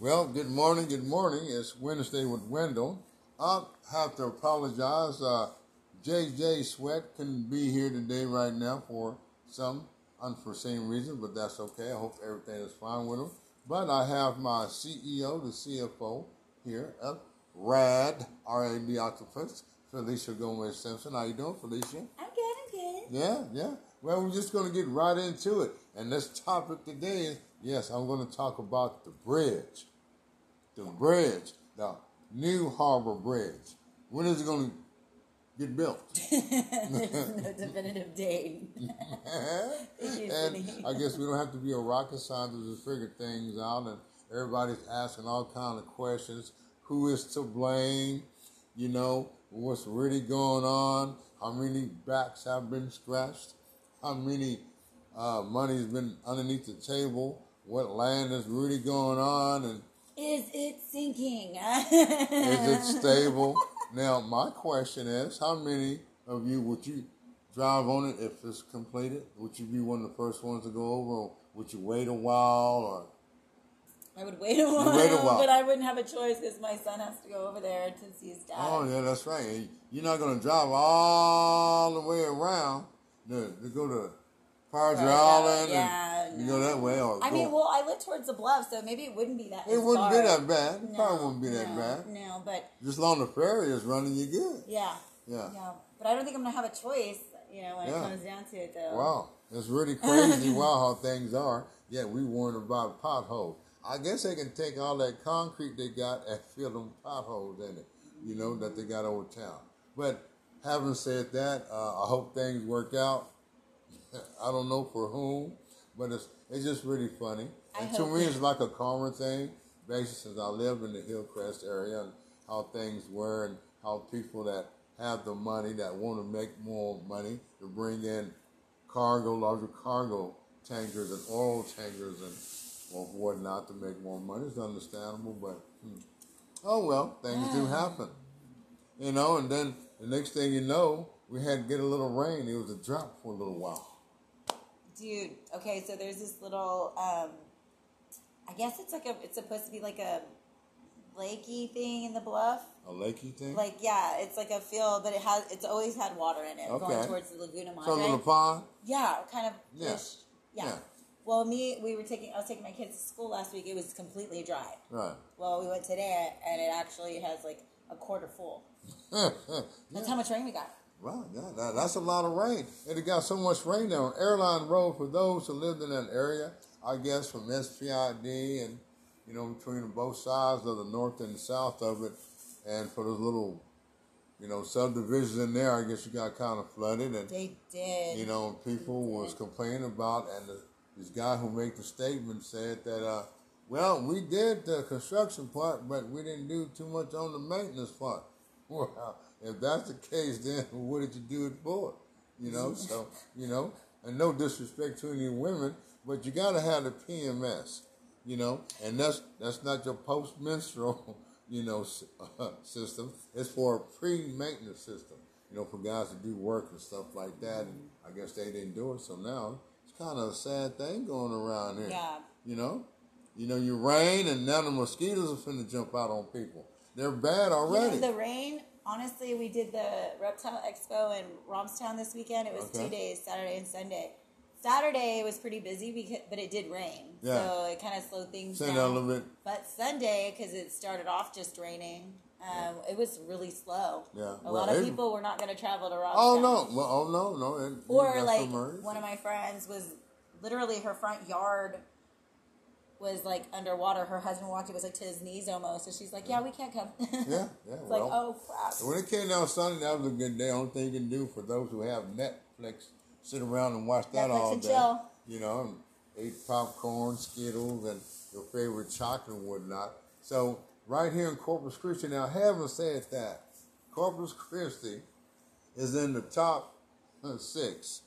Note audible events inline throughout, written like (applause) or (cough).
Well, good morning, good morning. It's Wednesday with Wendell. I have to apologize. Uh, JJ Sweat couldn't be here today right now for some unforeseen reason, but that's okay. I hope everything is fine with him. But I have my CEO, the CFO here at RAD, R-A-D Octopus, Felicia Gomez Simpson. How you doing, Felicia? I'm good, I'm good. Yeah, yeah. Well, we're just going to get right into it. And this topic today is, yes, I'm going to talk about the bridge. The bridge, the New Harbor Bridge. When is it going to get built? There's (laughs) no definitive date. (laughs) and I guess we don't have to be a rocket scientist to figure things out. And everybody's asking all kind of questions. Who is to blame? You know, what's really going on? How many backs have been scratched? How many uh, money's been underneath the table? What land is really going on? And Is it sinking? is it (laughs) stable? Now, my question is, how many of you would you drive on it if it's completed? Would you be one of the first ones to go over, or would you wait a while? Or I would wait a while, wait a while. but I wouldn't have a choice because my son has to go over there to see his dad. oh yeah, that's right. You're not going to drive all the way around to, to go to Island yeah, and you no. go that way. Or I go- mean, well, I live towards the bluff, so maybe it wouldn't be that. it wouldn't be that bad. It No, probably wouldn't be that no, bad. No, but Just along the ferry is running, you're good. yeah, Yeah. yeah. But I don't think I'm gonna have a choice. You know, when Yeah. it comes down to it, though. Wow, it's really (laughs) crazy. wow, how things are. Yeah, we worried about potholes. I guess they can take all that concrete they got (laughs) and fill them potholes in it. You know that they got over town. But having said that, uh, I hope things work out. (laughs) I don't know for whom, but it's it's just really funny. I And to me, it's like a common thing. Basically, since I live in the Hillcrest area and how things were and how people that have the money that want to make more money to bring in cargo, larger cargo tankers and oil tankers and or whatnot to make more money. It's understandable, but hmm. oh well, things do happen, you know. And then the next thing you know, we had to get a little rain. It was a drop for a little while. Dude, okay, so there's this little um I guess it's like a it's supposed to be like a lakey thing in the bluff. A lakey thing. Like yeah, it's like a field but it has it's always had water in it going Okay. towards the Laguna Madre. so a little pond. yeah, kind of Yeah. Yeah. Yeah. Well me we were taking I was taking my kids to school last week, it was completely dry. Right. Well we went today and it actually has like a quarter full. (laughs) That's how much rain we got. Right, yeah, that, that's a lot of rain. And it got so much rain there on Airline Road for those who lived in that area, I guess from SPID and, you know, between both sides of the north and the south of it. And for those little, you know, subdivisions in there, I guess you got kind of flooded. And, They did. you know, people was complaining about, and the, this guy who made the statement said that, uh, well, we did the construction part, but we didn't do too much on the maintenance part. (laughs) Well, if that's the case, (laughs) then what did you do it for? You know, so you know, and no disrespect to any women, but you gotta have the PMS, you know, and that's that's not your post-menstrual, (laughs) you know, uh, system. It's for a pre-maintenance system, you know, for guys to do work and stuff like that. And I guess they didn't do it, so now it's kind of a sad thing going around here. Yeah. You know, you know, you rain and now the mosquitoes are finna jump out on people. They're bad already. You know, the rain, honestly, we did the Reptile Expo in Robstown this weekend. It was Okay. two days, Saturday and Sunday. Saturday was pretty busy, because, but it did rain. Yeah. So it kind of slowed things Send down. a little bit. But Sunday, because it started off just raining, um, it was really slow. Yeah. A Well, lot of people were not going to travel to Robstown. Oh no! Well, oh no, no. It, Or like one of my friends was literally her front yard was like underwater. Her husband walked; it was like to his knees almost. So she's like, "Yeah, we can't come." (laughs) Yeah, yeah. well, like, oh crap. when it came down Sunday, that was a good day. Only thing you can do for those who have Netflix, sit around and watch that Netflix all day. chill. You know, and eat popcorn, Skittles, and your favorite chocolate and whatnot. So right here in Corpus Christi, now having said that, Corpus Christi is in the top six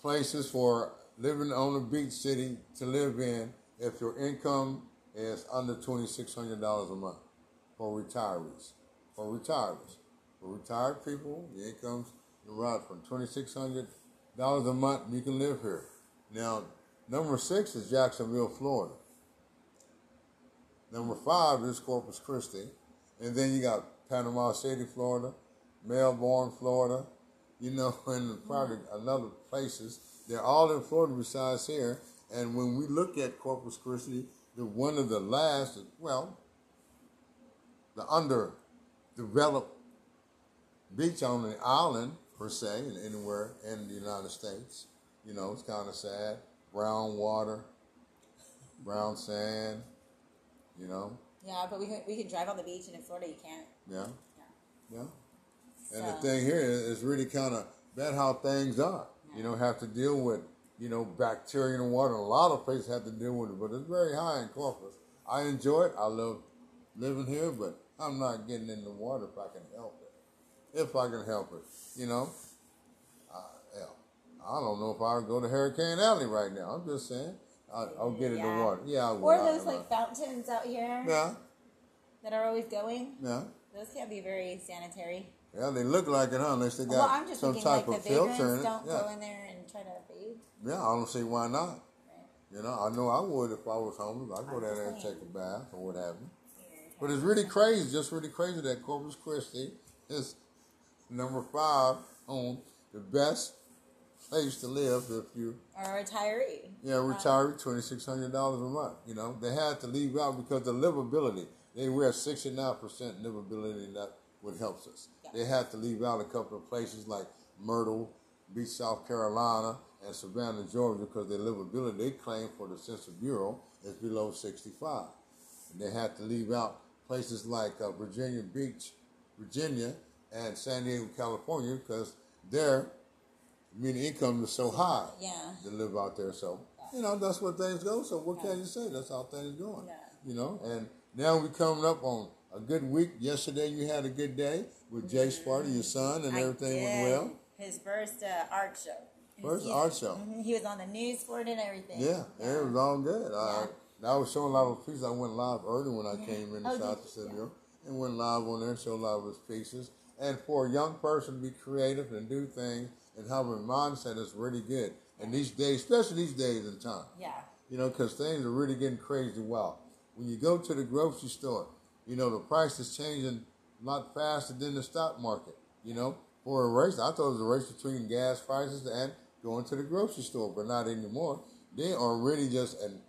places for living on a beach city to live in if your income is under twenty six hundred dollars a month for retirees. For retirees, for retired people, the incomes around from twenty six hundred dollars a month. You can live here. Now, number six is Jacksonville, Florida. Number five is Corpus Christi, and then you got Panama City, Florida, Melbourne, Florida, you know, (laughs) and probably another places. They're all in Florida besides here. And when we look at Corpus Christi, the one of the last, well, the underdeveloped beach on the island per se, and anywhere in the United States. You know, it's kind of sad. Brown water, brown sand. You know. Yeah, but we can, we can drive on the beach, and in Florida you can't. Yeah. Yeah. Yeah. And the thing here is, is really kind of bad how things are. You know, have to deal with you know bacteria in the water. A lot of places have to deal with it, but it's very high in Corpus. I enjoy it. I love living here, but I'm not getting in the water if I can help it. If I can help it, you know. I, hell, I don't know if I would go to Hurricane Alley right now. I'm just saying. I, I'll get in the water. Yeah, I would. Or those like fountains out here Yeah, that are always going. yeah. Those can't be very sanitary. Yeah, they look like it, huh? Unless they got well, some thinking type like of filter in it. don't yeah. go in there and try to bathe. Yeah, I don't see why not. Right. You know, I know I would if I was homeless. I'd go down there and take a bath or what have you. But it's really crazy, just really crazy that Corpus Christi is number five on the best place to live if you are a retiree. yeah um, retiree twenty six hundred dollars a month. You know they had to leave out because the livability. They were at sixty nine percent livability, and that what helps us. Yeah. They had to leave out a couple of places like Myrtle Beach, South Carolina, and Savannah, Georgia, because their livability they claim for the Census Bureau is below sixty five. And they had to leave out places like uh, Virginia Beach, Virginia, and San Diego, California, because their median income is so high Yeah. to live out there. So, you know, that's where things go. So, what can you say? That's how things going. Yeah. You know, and now we're coming up on a good week. Yesterday, you had a good day with Jay Sparta, your son, and I everything did. went well. His first uh, art show. First art show. Mhm, He was on the news for it and everything. Yeah, yeah, it was all good. I, Yeah. I was showing a lot of pieces. I went live early when I came in Oh, the South did you? And went live on there and showed a lot of his pieces. And for a young person to be creative and do things and have a mindset is really good. And these days, especially these days and time, Yeah. you know, because things are really getting crazy wild. When you go to the grocery store, you know, the price is changing a lot faster than the stock market. You know, for a race, I thought it was a race between gas prices and going to the grocery store, but not anymore. They are really just, and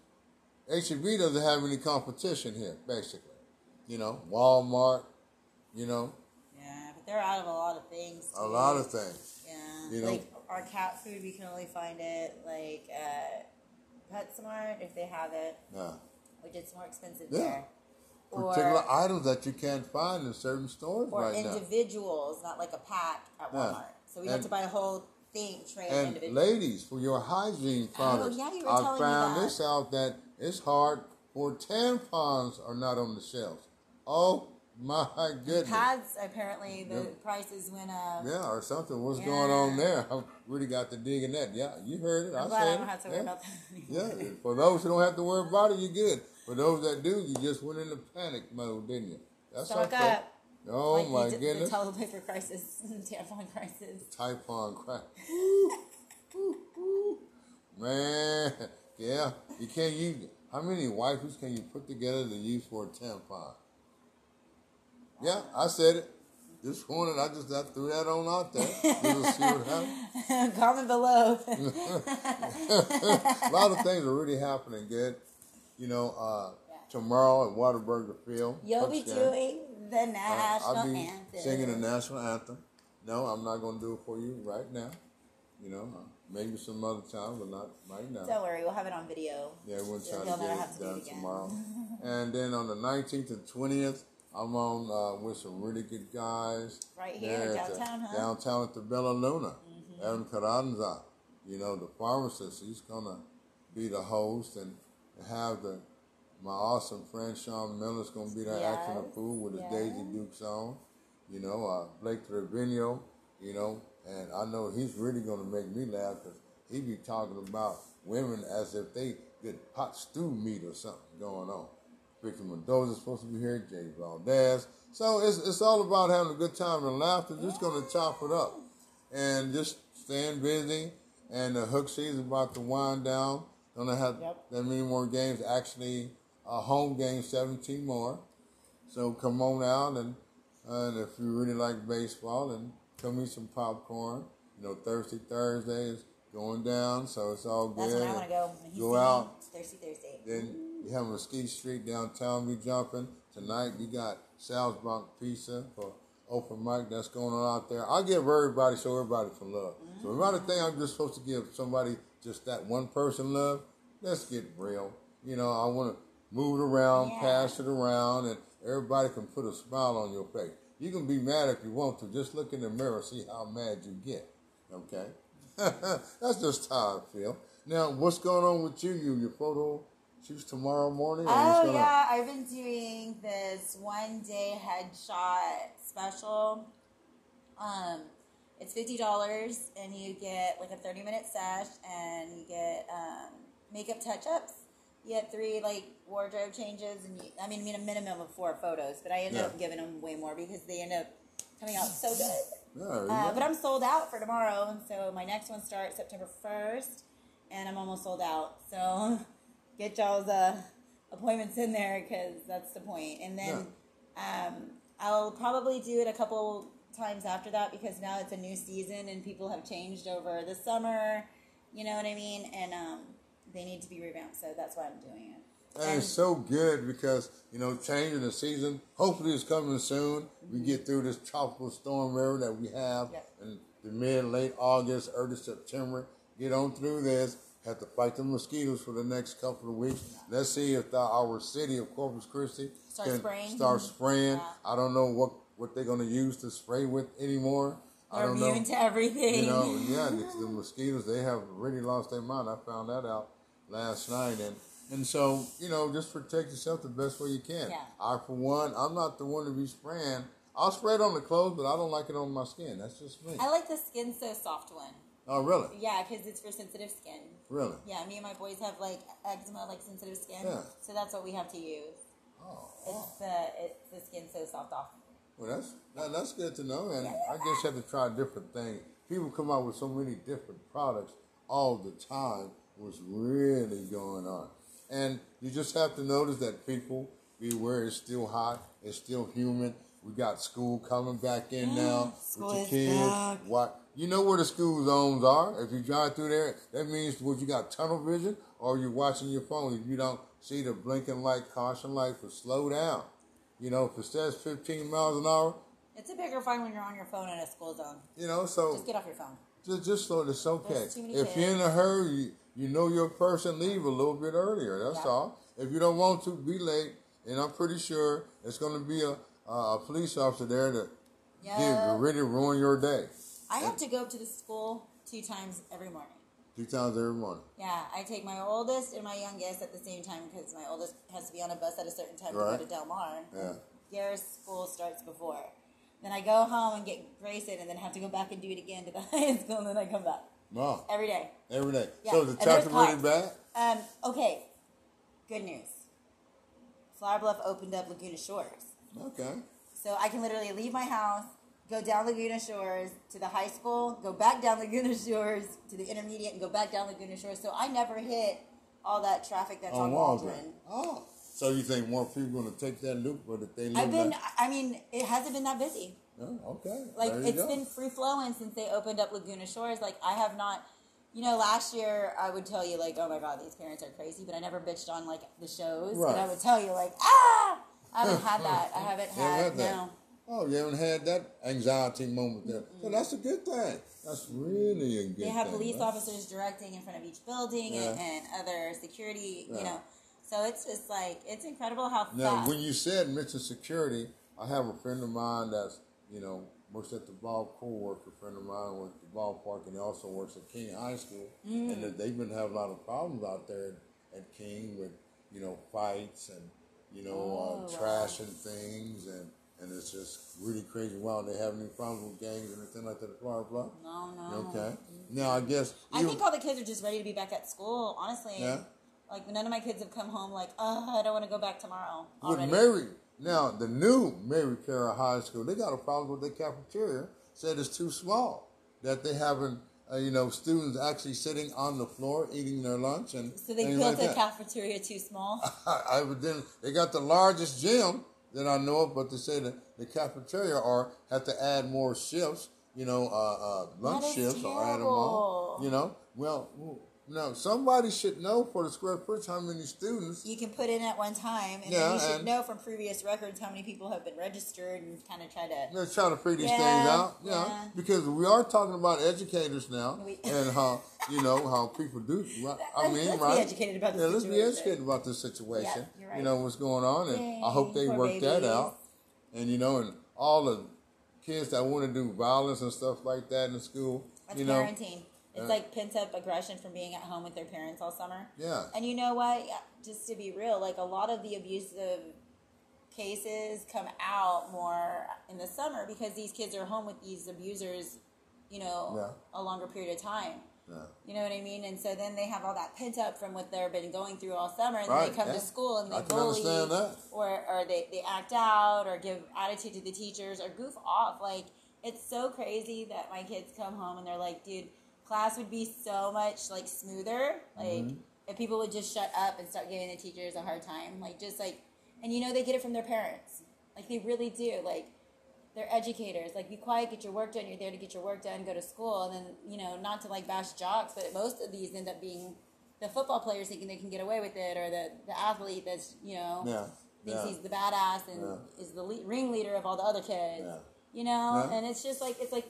HEB doesn't have any competition here, basically. You know, Walmart, you know, Yeah, but they're out of a lot of things. a lot of things. Yeah. you know. like our cat food, we can only find it like at PetSmart if they have it, Yeah. which is more expensive Yeah. there. Particular Or, items that you can't find in certain stores or right now. individuals, not like a pack at Yeah. Walmart. So we have And- to buy a whole thing of And individuals. ladies, for your hygiene products, Oh, yeah, you I found this out that it's hard for tampons are not on the shelves. Oh my goodness. Pads, apparently the Yeah. prices went up. Yeah, or something. What's Yeah. going on there? (laughs) I really got to dig in that. Yeah, you heard it. I'm I glad said I don't it. have to worry yeah. about that. (laughs) Yeah, for those who don't have to worry about it, you're good. For those that do, you just went into panic mode, didn't you? That's Stock okay. up. Oh like my the, goodness. The toilet paper crisis, (laughs) tampon crisis. Typhon crack. (laughs) Man, yeah, you can't use it. How many wipers can you put together to use for a tampon? Yeah, I said it. This morning, I just I threw that on out there. We'll see what happens. (laughs) Comment below. a lot of things are really happening good. You know, uh, Yeah. tomorrow at Whataburger Field. You'll be Game, doing the uh, national I'll be anthem. singing the national anthem. No, I'm not going to do it for you right now. You know, uh, maybe some other time, but not right now. Don't worry, we'll have it on video. Yeah, we'll try You'll to get it to do it done tomorrow. (laughs) and then on the 19th and 20th, I'm on uh, with some really good guys. Right here, at the- downtown, huh? Mm-hmm. Downtown at the Bella Luna. Aaron Carranza, you know, the pharmacist, he's going to be the host and have the my awesome friend Sean Miller's going to be there acting the Yes, fool with his yes. Daisy Duke song, You know, uh, Blake Trevino, you know, and I know he's really going to make me laugh because he be talking about women as if they get pot stew meat or something going on. Victor Mendoza's supposed to be here, Jay Valdez. So it's, it's all about having a good time and laughter. Just going to chop it up and just staying busy. And the hook season's about to wind down. Don't have Yep. that many more games. Actually, a home game, 17 more. So come on out and and if you really like baseball, and come eat some popcorn. You know, Thursday Thursday is going down, so it's all good. That's when I want to go. Go out. Thirsty Thursday. Then you have Mesquite Street downtown be jumping. Tonight you got Sal's Bronx Pizza for open mic that's going on out there. I give everybody so everybody can love. So everybody think I'm just supposed to give somebody just that one person love. Let's get real. You know, I want to move it around, Yeah. pass it around, and everybody can put a smile on your face. You can be mad if you want to. Just look in the mirror, see how mad you get. Okay, (laughs) that's just how I feel. Now, what's going on with you? You your photo shoots tomorrow morning? Oh yeah, I've been doing this one day headshot special. Um, it's fifty dollars, and you get like a thirty minute sesh, and you get um, makeup touch ups. You get three like wardrobe changes, and you, I mean, I mean a minimum of four photos, but I ended Yeah. up giving them way more because they end up coming out so good. Yeah, Uh, go. but I'm sold out for tomorrow, and so my next one starts September 1st, and I'm almost sold out. So (laughs) get y'all's uh, appointments in there because that's the point. And then um, I'll probably do it a couple times after that because now it's a new season and people have changed over the summer. You know what I mean? And um, they need to be revamped, so that's why I'm doing it. And it's so good because, you know, changing the season. Hopefully it's coming soon. We get through this tropical storm era that we have Yep. in the mid, late August, early September. Get on through this. Have to fight the mosquitoes for the next couple of weeks. Let's see if the, our city of Corpus Christi Start can spraying. start spraying. (laughs) Yeah. I don't know what, what they're going to use to spray with anymore. I They're don't know. immune to everything. You know, (laughs) yeah, the, the mosquitoes they have really lost their mind. I found that out last night, and and so you know, just protect yourself the best way you can. Yeah. I, for one, I'm not the one to be spraying. I'll spray it on the clothes, but I don't like it on my skin. That's just me. I like the Skin So Soft one. oh, really? Yeah, because it's for sensitive skin. Really? Yeah, me and my boys have like eczema, like sensitive skin. Yeah. So that's what we have to use. Oh, It's the it's the skin so soft off. Well, that's that, that's good to know. And I guess you have to try different things. People come out with so many different products all the time. What's really going on? And you just have to notice that people beware. It's still hot. It's still humid. We got school coming back in now with your kids. back. What you know where the school zones are? If you drive through there, that means what you got tunnel vision, or you're watching your phone. If you don't see the blinking light, caution light for slow down. You know, if it says 15 miles an hour, It's a bigger fine when you're on your phone in a school zone. you know, so Just get off your phone. just, just so it's okay. There's too many If you're in a hurry, you, you know your person, leave a little bit earlier. That's all. If you don't want to, be late. And I'm pretty sure it's going to be a, a police officer there to to really ruin your day. I have to go up to the school two times every morning. Two times every morning. Yeah, I take my oldest and my youngest at the same time because my oldest has to be on a bus at a certain time to go to Del Mar. Yeah. Garrett's school starts before. Then I go home and get Grayson, and then have to go back and do it again to the (laughs) high school, and then I come back Wow. every day. Every day. Yeah, So the chapter cars. bad? Um, okay, good news. Flour Bluff opened up Laguna Shores. Okay. So I can literally leave my house, go down Laguna Shores to the high school, go back down Laguna (laughs) Shores to the intermediate, and go back down Laguna Shores. So I never hit all that traffic that's on, Waldron. Oh. So you think more people are going to take that loop, but if they I've been, that- I mean, it hasn't been that busy. Oh, okay. Like it's go. been free flowing since they opened up Laguna Shores. Like I have not, you know, last year I would tell you like, oh my god, these parents are crazy, but I never bitched on like the shows. Right. And I would tell you like, ah, I haven't had (laughs) that. I haven't had, had no. Oh, you haven't had that anxiety moment there. So that's a good thing. That's really a good They have thing. police officers directing in front of each building and, Yeah. and other security, Yeah. you know. So it's just like it's incredible how Now, fast. when you said mention security, I have a friend of mine that's, you know, works at the ball works a friend of mine works at the ballpark and he also works at King High School. Mm. And that they've been having a lot of problems out there at, King with, you know, fights and, you know, Oh, uh, wow. trashing things and and it's just really crazy. Wow, they have any problems with gangs and anything like that, blah, blah. no, no. Okay. Now, I guess. I think all the kids are just ready to be back at school. Honestly, Yeah. like none of my kids have come home like, oh, I don't want to go back tomorrow. With Mary, now the new Mary Carroll High School, they got a problem with their cafeteria. Said it's too small. That they haven't uh, you know, students actually sitting on the floor eating their lunch and So they built like a that. cafeteria too small. (laughs) I, I would then they got the largest gym that I know of, but they say that the cafeteria or have to add more shifts, you know, uh, uh, lunch shifts or add them on. You know, well, no, somebody should know for the square footage how many students. You can put in at one time, and Yeah, then you should know from previous records how many people have been registered and kind of try to. Let's try to figure these Yeah, things out, know, yeah. because we are talking about educators now, We- (laughs) and how you know how people do. I mean, let's be right? educated about the yeah, let's be educated about this situation. Yeah, you're right. You know what's going on, and I hope they work that out. And you know, and all the kids that want to do violence and stuff like that in school, That's you know, parenting. It's uh, like pent up aggression from being at home with their parents all summer. yeah, And you know what? Just to be real, like a lot of the abusive cases come out more in the summer because these kids are home with these abusers, you know, Yeah. a longer period of time. yeah, You know what I mean? And so then they have all that pent up from what they've been going through all summer, and then Right, they come yeah. to school and they bully, that. or or they, they act out, or give attitude to the teachers, or goof off. Like it's so crazy that my kids come home and they're like, "Dude, class would be so much like smoother, like Mm-hmm. if people would just shut up and start giving the teachers a hard time, like just like." And you know they get it from their parents, like they really do, like they're educators. Like, be quiet, get your work done. You're there to get your work done, go to school, and then you know, not to like bash jocks, but most of these end up being the football players thinking they can get away with it, or the the athlete that's you know yeah, thinks yeah. he's the badass and Yeah. is the le- ringleader of all the other kids. Yeah. You know, and it's just like it's like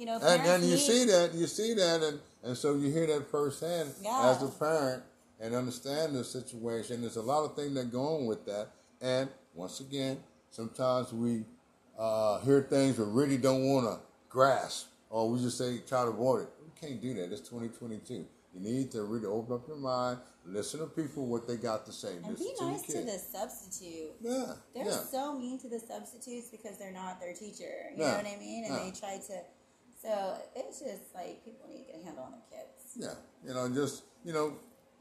you know, and, and you need- see that you see that and, and so you hear that firsthand Yeah. as a parent and understand the situation there's a lot of things that go on with that and once again sometimes we uh, hear things we really don't want to grasp or we just say try to avoid it we can't do that it's 2022 you need to really open up your mind listen to people what they got to say and listen be nice the to the substitute. yeah They're yeah so mean to the substitutes because they're not their teacher. You Yeah. know what I mean? And Yeah. they try to. So it's just like people need to get a handle on their kids. Yeah, you know, just you know,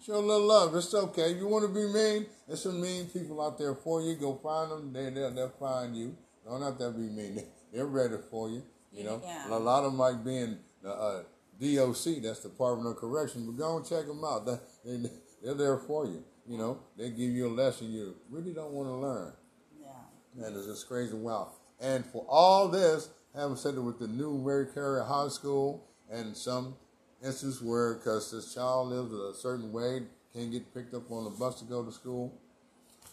show a little love. It's okay. You want to be mean? There's some mean people out there for you. Go find them. They they'll, they'll find you. Don't have to be mean. They- (laughs) They're ready for you. You know, Yeah. A lot of them might be in the uh, DOC. That's the Department of Correction. But go and check them out. They, they, (laughs) they're there for you. You know, they give you a lesson you really don't want to learn. Yeah. Man, it's just crazy. Wow. And for all this, having said it with the new Mary Carroll High School and some instances where, because this child lives a certain way, can't get picked up on the bus to go to school.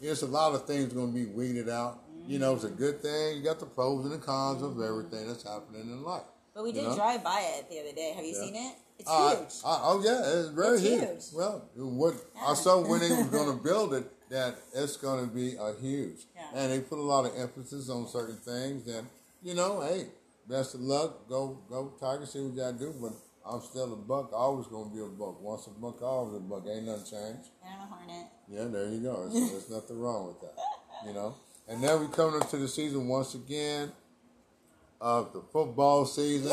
There's a lot of things going to be weeded out. You know, it's a good thing. You got the pros and the cons of everything that's happening in life. But we You did know? drive by it the other day. Have you Yeah. seen it? It's Uh, huge. I- oh yeah, it's very It's huge. huge. Well, what I saw when they were going to build it, that it's going to be a huge, Yeah. and they put a lot of emphasis on certain things. And you know, hey, best of luck. Go, go, Tiger. See what you got to do. But I'm still a buck. Always going to be a buck. Once a buck, always a buck. Ain't nothing changed. and I'm a hornet. Yeah, there you go. (laughs) There's, there's nothing wrong with that. You know. And now we coming into the season once again of the football season.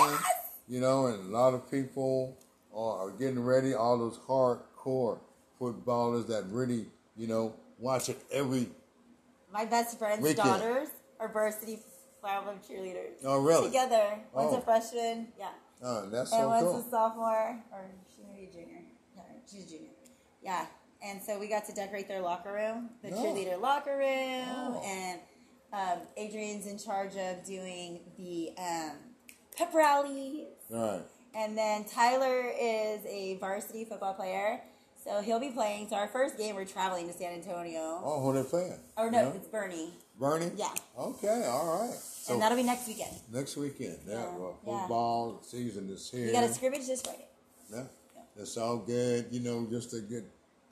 You know, and a lot of people are, are getting ready. All those hardcore footballers that really, you know, watch it every. My best friend's Weekend. daughters are varsity Love cheerleaders. Oh, really? Together. One's Oh. a freshman. Yeah. Oh, that's and so one's cool. a sophomore, or she may be a junior. Yeah, she's a junior. Yeah, and so we got to decorate their locker room, the Oh. cheerleader locker room, Oh. and um, Adrian's in charge of doing the um, pep rallies, All right. and then Tyler is a varsity football player, so he'll be playing. So our first game, we're traveling to San Antonio. Oh, who they playing? Oh no, Yeah? it's Boerne, Boerne. Yeah. Okay. All right. So and oh. that'll be next weekend. next weekend. Yeah. Yeah, Well, yeah. football season is here. We got a scrimmage this Friday. Yeah. It's all good, you know, just a good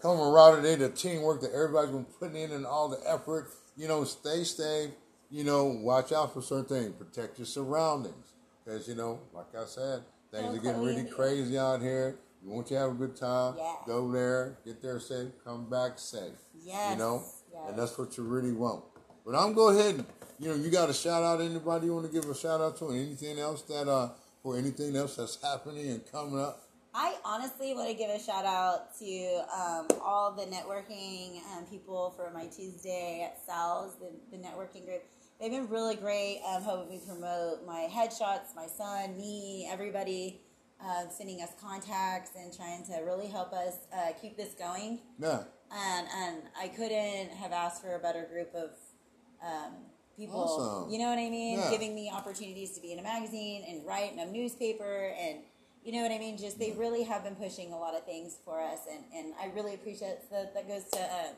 camaraderie, the teamwork that everybody's been putting in and all the effort. You know, stay safe. You know, watch out for certain things. Protect your surroundings. Because, you know, like I said, things Oh, are getting really crazy out here. We want you to have a good time. Yeah. Go there, get there safe, come back safe. Yes, You know? yes. And that's what you really want. But I'm go ahead and, you know, you got to shout out anybody you want to give a shout out to anything else that, uh, for anything else that's happening and coming up. I honestly want to give a shout out to um, all the networking um, people for my Tuesday at Sal's, the, the networking group. They've been really great um, helping me promote my headshots, my son, me, everybody. uh, sending us contacts and trying to really help us uh, keep this going. Yeah. And and I couldn't have asked for a better group of um, people. Awesome. You know what I mean? Yeah. Giving me opportunities to be in a magazine and write in a newspaper and. You know what I mean? Just they really have been pushing a lot of things for us, and, and I really appreciate that. That goes to uh,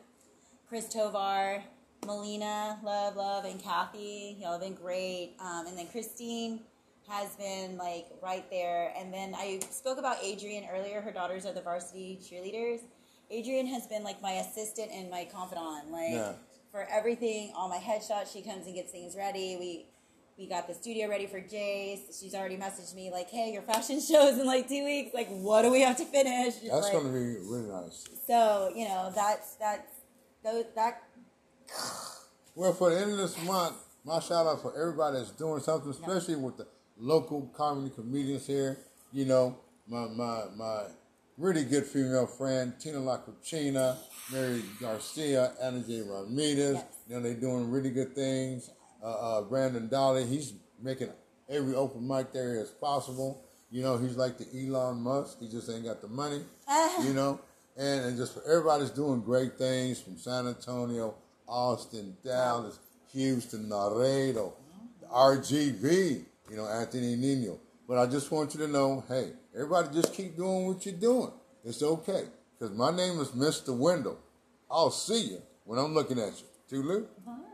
Chris Tovar, Melina, love, love, and Kathy. Y'all have been great. Um, and then Christine has been like right there. And then I spoke about Adrian earlier. Her daughters are the varsity cheerleaders. Adrian has been like my assistant and my confidant. Like Yeah. For everything, all my headshots, she comes and gets things ready. We we got the studio ready for Jace. She's already messaged me like, "Hey, your fashion (laughs) show's in like two weeks. Like, what do we have to finish?" That's like- going to be really nice. so you know that's that's those that (sighs) Well, for the end of this month, my shout out for everybody that's doing something, especially with the local comedy comedians here. You know, my my my really good female friend Tina La Mary Garcia, Anna J. Ramirez. Yes. You know, they're doing really good things. Uh, uh, Brandon Dolly, he's making every open mic there as possible. You know, he's like the Elon Musk. He just ain't got the money. you know, and, and just for everybody's doing great things from San Antonio, Austin, Dallas, Houston, Laredo, RGV, you know, Anthony Nino. But I just want you to know, hey, everybody just keep doing what you're doing. It's okay. Because my name is Mr. Wendell. I'll see you when I'm looking at you. Tulu? Bye.